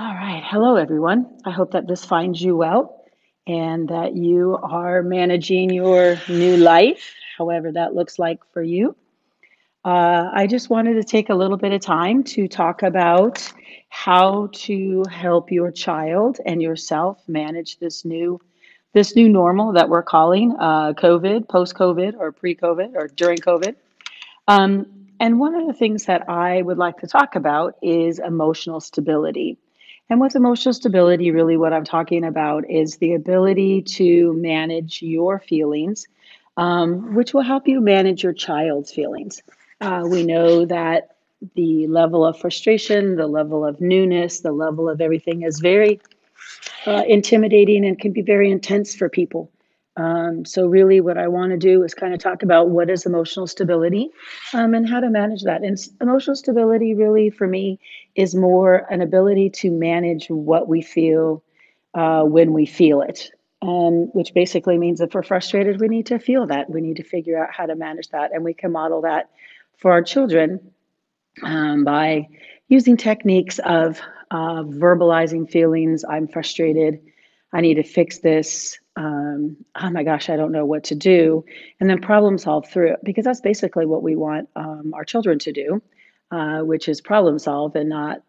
All right. Hello, everyone. I hope that this finds you well and that you are managing your new life, however that looks like for you. Uh, I just wanted to take a little bit of time to talk about how to help your child and yourself manage this new this new normal that we're calling uh, COVID, post-COVID, or pre-COVID, or during COVID. Um, and one of the things that I would like to talk about is emotional stability. And with emotional stability, really what I'm talking about is the ability to manage your feelings, um, which will help you manage your child's feelings. Uh, we know that the level of frustration, the level of newness, the level of everything is very uh, intimidating and can be very intense for people. Um, so really what I want to do is kind of talk about what is emotional stability um, and how to manage that. And emotional stability really for me is more an ability to manage what we feel uh, when we feel it. Um, which basically means if we're frustrated, we need to feel that. We need to figure out how to manage that. And we can model that for our children um, by using techniques of uh, verbalizing feelings. I'm frustrated. I need to fix this. Um, oh my gosh, I don't know what to do. And then problem solve through it because that's basically what we want um, our children to do, uh, which is problem solve and not,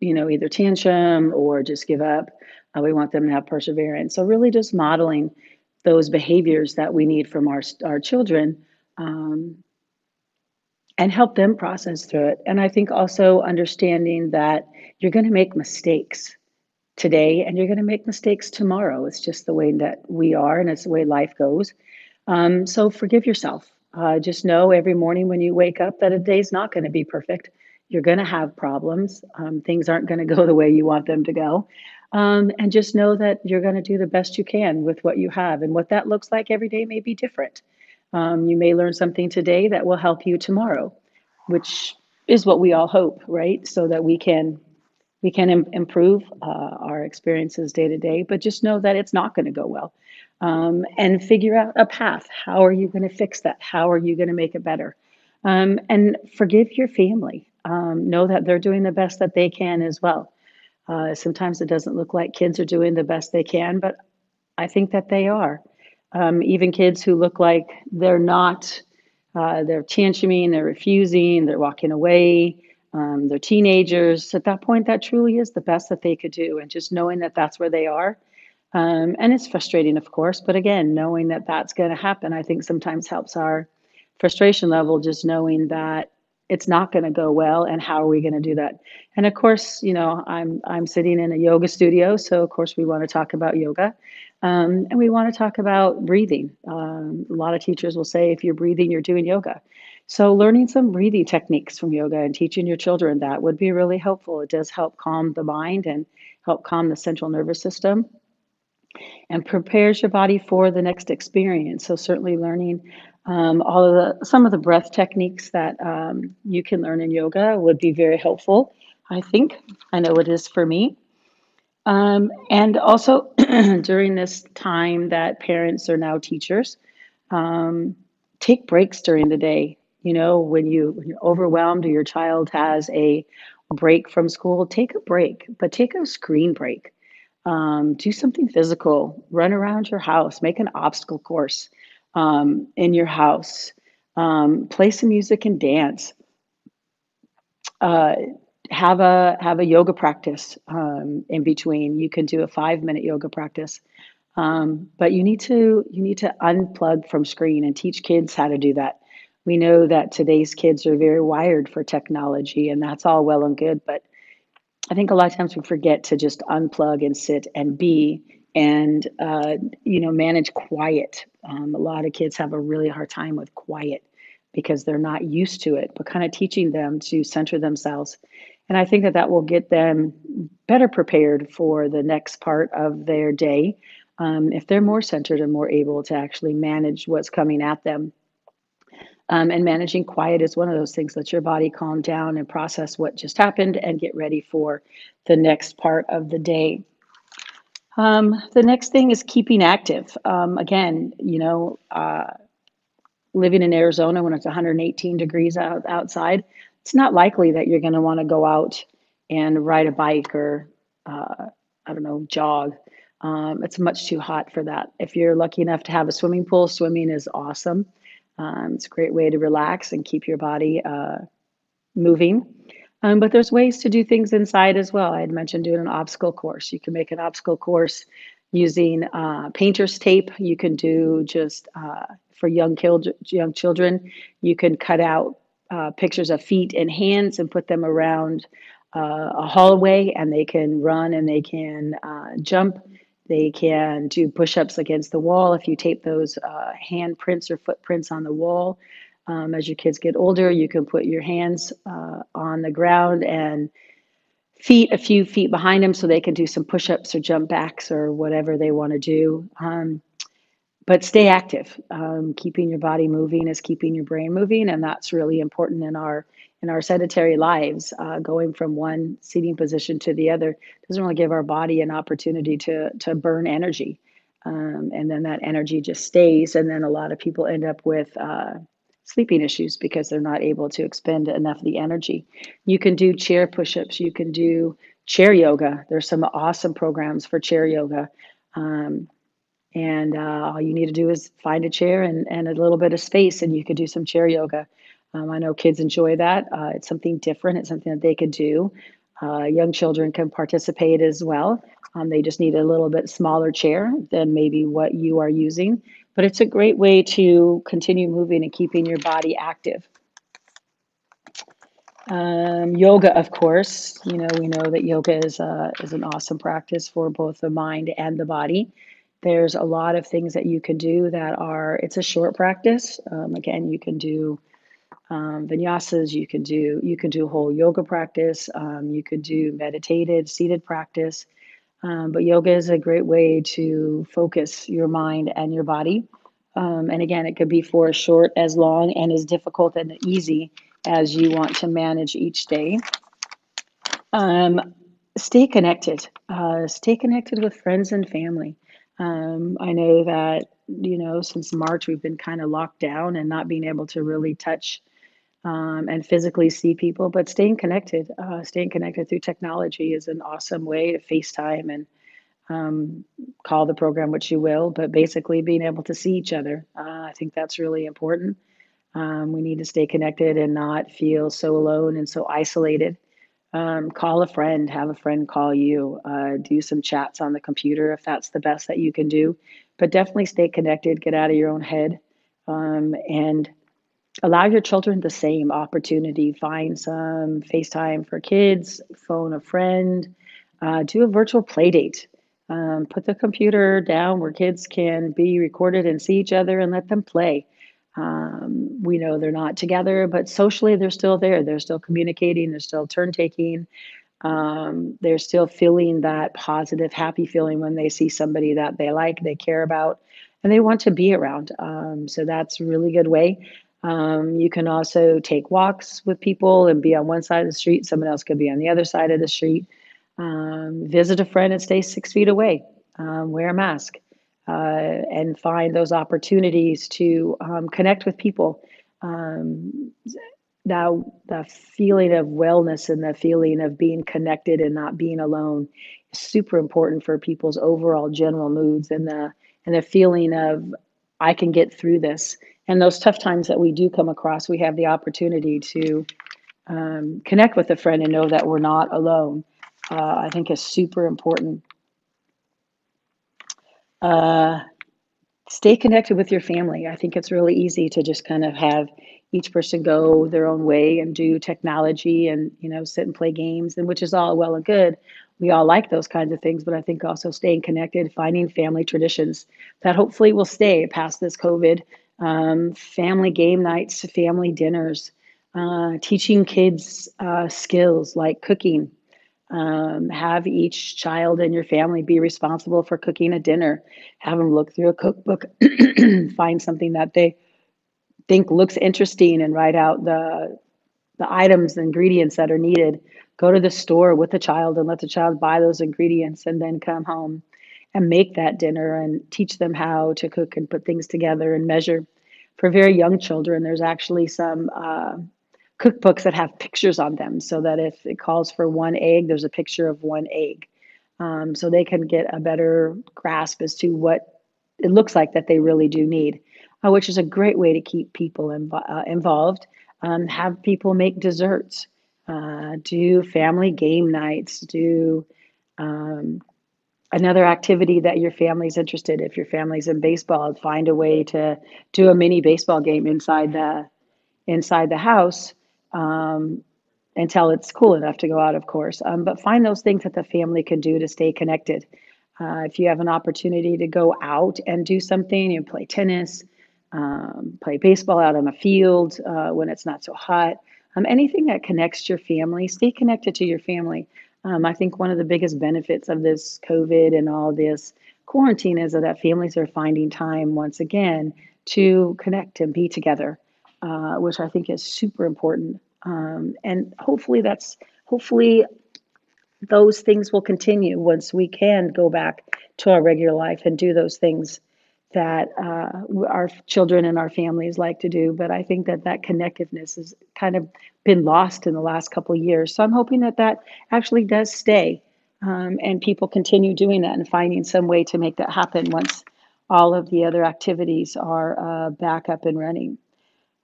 you know, either tantrum or just give up. Uh, we want them to have perseverance. So, really, just modeling those behaviors that we need from our, our children um, and help them process through it. And I think also understanding that you're going to make mistakes today and you're going to make mistakes tomorrow. It's just the way that we are and it's the way life goes. Um, so forgive yourself. Uh, just know every morning when you wake up that a day's not going to be perfect. You're going to have problems. Um, things aren't going to go the way you want them to go. Um, and just know that you're going to do the best you can with what you have. And what that looks like every day may be different. Um, you may learn something today that will help you tomorrow, which is what we all hope, right? So that we can we can Im- improve uh, our experiences day to day, but just know that it's not going to go well. Um, and figure out a path. How are you going to fix that? How are you going to make it better? Um, and forgive your family. Um, know that they're doing the best that they can as well. Uh, sometimes it doesn't look like kids are doing the best they can, but I think that they are. Um, even kids who look like they're not, uh, they're tantruming, they're refusing, they're walking away, um, they're teenagers. At that point, that truly is the best that they could do. And just knowing that that's where they are. Um, and it's frustrating, of course, but again, knowing that that's going to happen, I think sometimes helps our frustration level, just knowing that it's not going to go well and how are we going to do that and of course you know i'm i'm sitting in a yoga studio so of course we want to talk about yoga um, and we want to talk about breathing um, a lot of teachers will say if you're breathing you're doing yoga so learning some breathing techniques from yoga and teaching your children that would be really helpful it does help calm the mind and help calm the central nervous system and prepares your body for the next experience so certainly learning um, all of the some of the breath techniques that um, you can learn in yoga would be very helpful. I think I know it is for me. Um, and also during this time that parents are now teachers, um, take breaks during the day. You know, when you when you're overwhelmed or your child has a break from school, take a break, but take a screen break. Um, do something physical. Run around your house. Make an obstacle course um, in your house. Um, play some music and dance. Uh, have a have a yoga practice um, in between. You can do a five minute yoga practice, um, but you need to you need to unplug from screen and teach kids how to do that. We know that today's kids are very wired for technology, and that's all well and good. But I think a lot of times we forget to just unplug and sit and be and uh, you know manage quiet um, a lot of kids have a really hard time with quiet because they're not used to it but kind of teaching them to center themselves and i think that that will get them better prepared for the next part of their day um, if they're more centered and more able to actually manage what's coming at them um, and managing quiet is one of those things that your body calm down and process what just happened and get ready for the next part of the day um, the next thing is keeping active. Um, again, you know, uh, living in Arizona when it's 118 degrees out, outside, it's not likely that you're going to want to go out and ride a bike or uh, I don't know, jog. Um, it's much too hot for that. If you're lucky enough to have a swimming pool, swimming is awesome. Um, it's a great way to relax and keep your body uh, moving. Um, but there's ways to do things inside as well. I had mentioned doing an obstacle course. You can make an obstacle course using uh, painter's tape. You can do just uh, for young, kil- young children, you can cut out uh, pictures of feet and hands and put them around uh, a hallway and they can run and they can uh, jump. They can do push ups against the wall. If you tape those uh, hand prints or footprints on the wall, um, as your kids get older, you can put your hands uh, on the ground and feet a few feet behind them so they can do some push ups or jump backs or whatever they want to do. Um, but stay active. Um, keeping your body moving is keeping your brain moving, and that's really important in our in our sedentary lives. Uh, going from one seating position to the other doesn't really give our body an opportunity to to burn energy, um, and then that energy just stays. And then a lot of people end up with uh, sleeping issues because they're not able to expend enough of the energy. You can do chair push-ups. You can do chair yoga. There's some awesome programs for chair yoga. Um, and uh, all you need to do is find a chair and, and a little bit of space, and you could do some chair yoga. Um, I know kids enjoy that. Uh, it's something different, it's something that they could do. Uh, young children can participate as well. Um, they just need a little bit smaller chair than maybe what you are using. But it's a great way to continue moving and keeping your body active. Um, yoga, of course, you know, we know that yoga is, uh, is an awesome practice for both the mind and the body. There's a lot of things that you can do that are, it's a short practice. Um, again, you can do um, vinyasas, you can do, you can do whole yoga practice, um, you could do meditated, seated practice. Um, but yoga is a great way to focus your mind and your body. Um, and again, it could be for as short, as long, and as difficult and easy as you want to manage each day. Um, stay connected. Uh, stay connected with friends and family. Um, I know that, you know, since March, we've been kind of locked down and not being able to really touch um, and physically see people, but staying connected, uh, staying connected through technology is an awesome way to FaceTime and um, call the program what you will, but basically being able to see each other. Uh, I think that's really important. Um, we need to stay connected and not feel so alone and so isolated. Um, call a friend, have a friend call you, uh, do some chats on the computer if that's the best that you can do. But definitely stay connected, get out of your own head, um, and allow your children the same opportunity. Find some FaceTime for kids, phone a friend, uh, do a virtual play date. Um, put the computer down where kids can be recorded and see each other and let them play. Um, we know they're not together, but socially they're still there. They're still communicating, they're still turn taking. Um, they're still feeling that positive, happy feeling when they see somebody that they like, they care about, and they want to be around. Um, so that's a really good way. Um, you can also take walks with people and be on one side of the street, someone else could be on the other side of the street. Um, visit a friend and stay six feet away. Um, wear a mask uh, and find those opportunities to um, connect with people. Um, that the feeling of wellness and the feeling of being connected and not being alone is super important for people's overall general moods and the and the feeling of I can get through this. And those tough times that we do come across, we have the opportunity to um, connect with a friend and know that we're not alone. Uh, I think is super important. Uh, stay connected with your family. I think it's really easy to just kind of have each person go their own way and do technology and you know sit and play games and which is all well and good we all like those kinds of things but i think also staying connected finding family traditions that hopefully will stay past this covid um, family game nights family dinners uh, teaching kids uh, skills like cooking um, have each child in your family be responsible for cooking a dinner. Have them look through a cookbook, find something that they think looks interesting, and write out the the items, the ingredients that are needed. Go to the store with the child and let the child buy those ingredients, and then come home and make that dinner and teach them how to cook and put things together and measure. For very young children, there's actually some. Uh, cookbooks that have pictures on them so that if it calls for one egg, there's a picture of one egg. um, so they can get a better grasp as to what it looks like that they really do need, uh, which is a great way to keep people inv- uh, involved. Um, have people make desserts, uh, do family game nights, do um, another activity that your family's interested. If your family's in baseball, find a way to do a mini baseball game inside the inside the house um, until it's cool enough to go out, of course. Um, but find those things that the family can do to stay connected. Uh, if you have an opportunity to go out and do something, you play tennis, um, play baseball out on the field uh, when it's not so hot, um, anything that connects your family, stay connected to your family. Um, I think one of the biggest benefits of this COVID and all this quarantine is that families are finding time once again to connect and be together, uh, which I think is super important. Um, and hopefully that's hopefully those things will continue once we can go back to our regular life and do those things that uh, our children and our families like to do. But I think that that connectiveness has kind of been lost in the last couple of years. So I'm hoping that that actually does stay um, and people continue doing that and finding some way to make that happen once all of the other activities are uh, back up and running.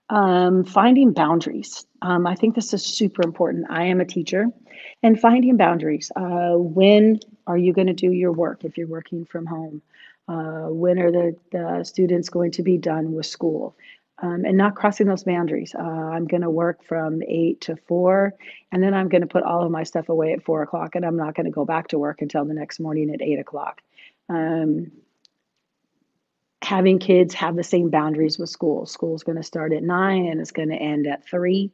Um, finding boundaries. Um, I think this is super important. I am a teacher and finding boundaries. Uh, when are you going to do your work if you're working from home? Uh, when are the, the students going to be done with school? Um, and not crossing those boundaries. Uh, I'm going to work from eight to four, and then I'm going to put all of my stuff away at four o'clock, and I'm not going to go back to work until the next morning at eight o'clock. Um, having kids have the same boundaries with school. School's going to start at nine and it's going to end at three.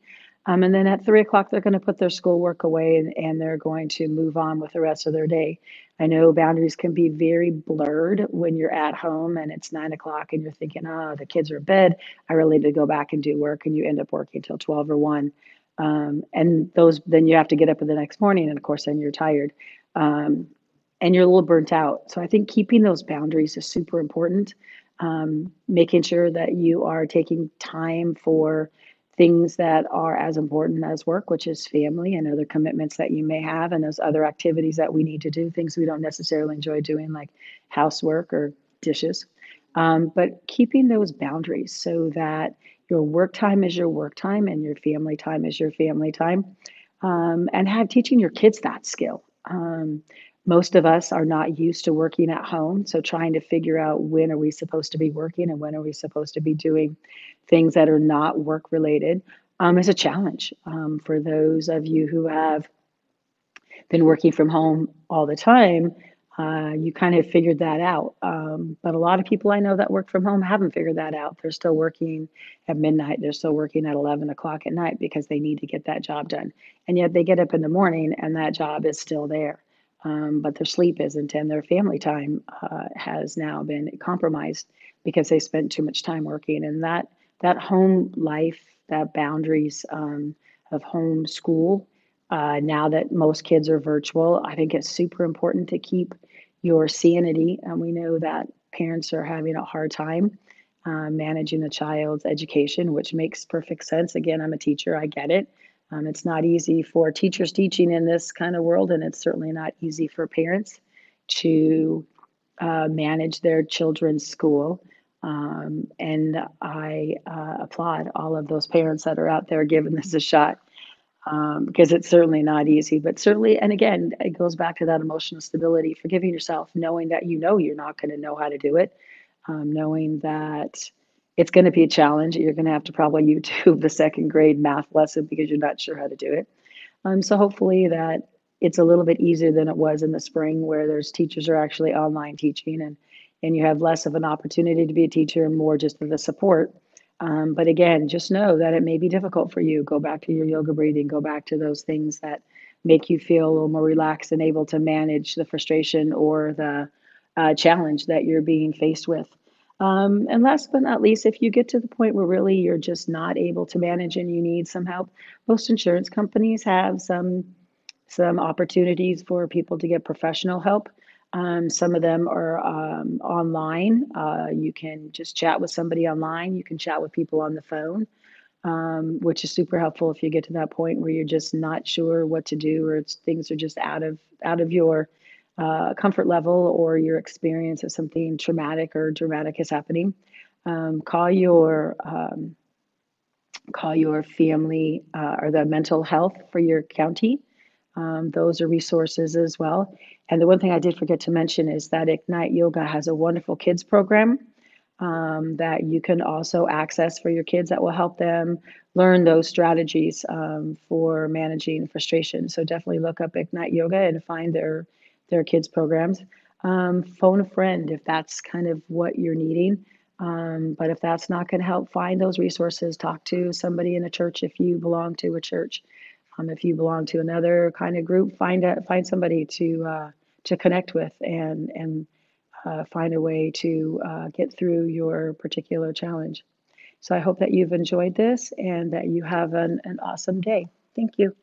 Um, and then at three o'clock, they're going to put their schoolwork away and, and they're going to move on with the rest of their day. I know boundaries can be very blurred when you're at home and it's nine o'clock and you're thinking, oh, the kids are in bed. I really need to go back and do work. And you end up working till 12 or 1. Um, and those, then you have to get up in the next morning. And of course, then you're tired um, and you're a little burnt out. So I think keeping those boundaries is super important um, making sure that you are taking time for things that are as important as work, which is family and other commitments that you may have, and those other activities that we need to do, things we don't necessarily enjoy doing, like housework or dishes. Um, but keeping those boundaries so that your work time is your work time and your family time is your family time. Um, and have teaching your kids that skill. Um, most of us are not used to working at home so trying to figure out when are we supposed to be working and when are we supposed to be doing things that are not work related um, is a challenge um, for those of you who have been working from home all the time uh, you kind of figured that out um, but a lot of people i know that work from home haven't figured that out. They're still working at midnight they're still working at 11 o'clock at night because they need to get that job done and yet they get up in the morning and that job is still there um, but their sleep isn't, and their family time uh, has now been compromised because they spent too much time working. And that that home life, that boundaries um, of home school, uh, now that most kids are virtual, I think it's super important to keep your sanity. And we know that parents are having a hard time uh, managing a child's education, which makes perfect sense. Again, I'm a teacher, I get it. Um, it's not easy for teachers teaching in this kind of world, and it's certainly not easy for parents to uh, manage their children's school. Um, and I uh, applaud all of those parents that are out there giving this a shot um, because it's certainly not easy. But certainly, and again, it goes back to that emotional stability, forgiving yourself, knowing that you know you're not going to know how to do it, um, knowing that it's going to be a challenge. You're going to have to probably YouTube the second grade math lesson because you're not sure how to do it. Um, so hopefully that it's a little bit easier than it was in the spring where there's teachers are actually online teaching and and you have less of an opportunity to be a teacher and more just for the support. Um, but again, just know that it may be difficult for you. Go back to your yoga breathing, go back to those things that make you feel a little more relaxed and able to manage the frustration or the uh, challenge that you're being faced with. Um, and last but not least, if you get to the point where really you're just not able to manage and you need some help, most insurance companies have some some opportunities for people to get professional help. Um, some of them are um, online. Uh, you can just chat with somebody online. You can chat with people on the phone, um, which is super helpful if you get to that point where you're just not sure what to do or things are just out of out of your uh, comfort level or your experience of something traumatic or dramatic is happening, um, call your um, call your family uh, or the mental health for your county. Um, those are resources as well. And the one thing I did forget to mention is that Ignite Yoga has a wonderful kids program um, that you can also access for your kids that will help them learn those strategies um, for managing frustration. So definitely look up Ignite Yoga and find their their kids programs. Um, phone a friend if that's kind of what you're needing. Um, but if that's not going to help, find those resources. Talk to somebody in a church if you belong to a church. Um, if you belong to another kind of group, find a, find somebody to uh, to connect with and and uh, find a way to uh, get through your particular challenge. So I hope that you've enjoyed this and that you have an, an awesome day. Thank you.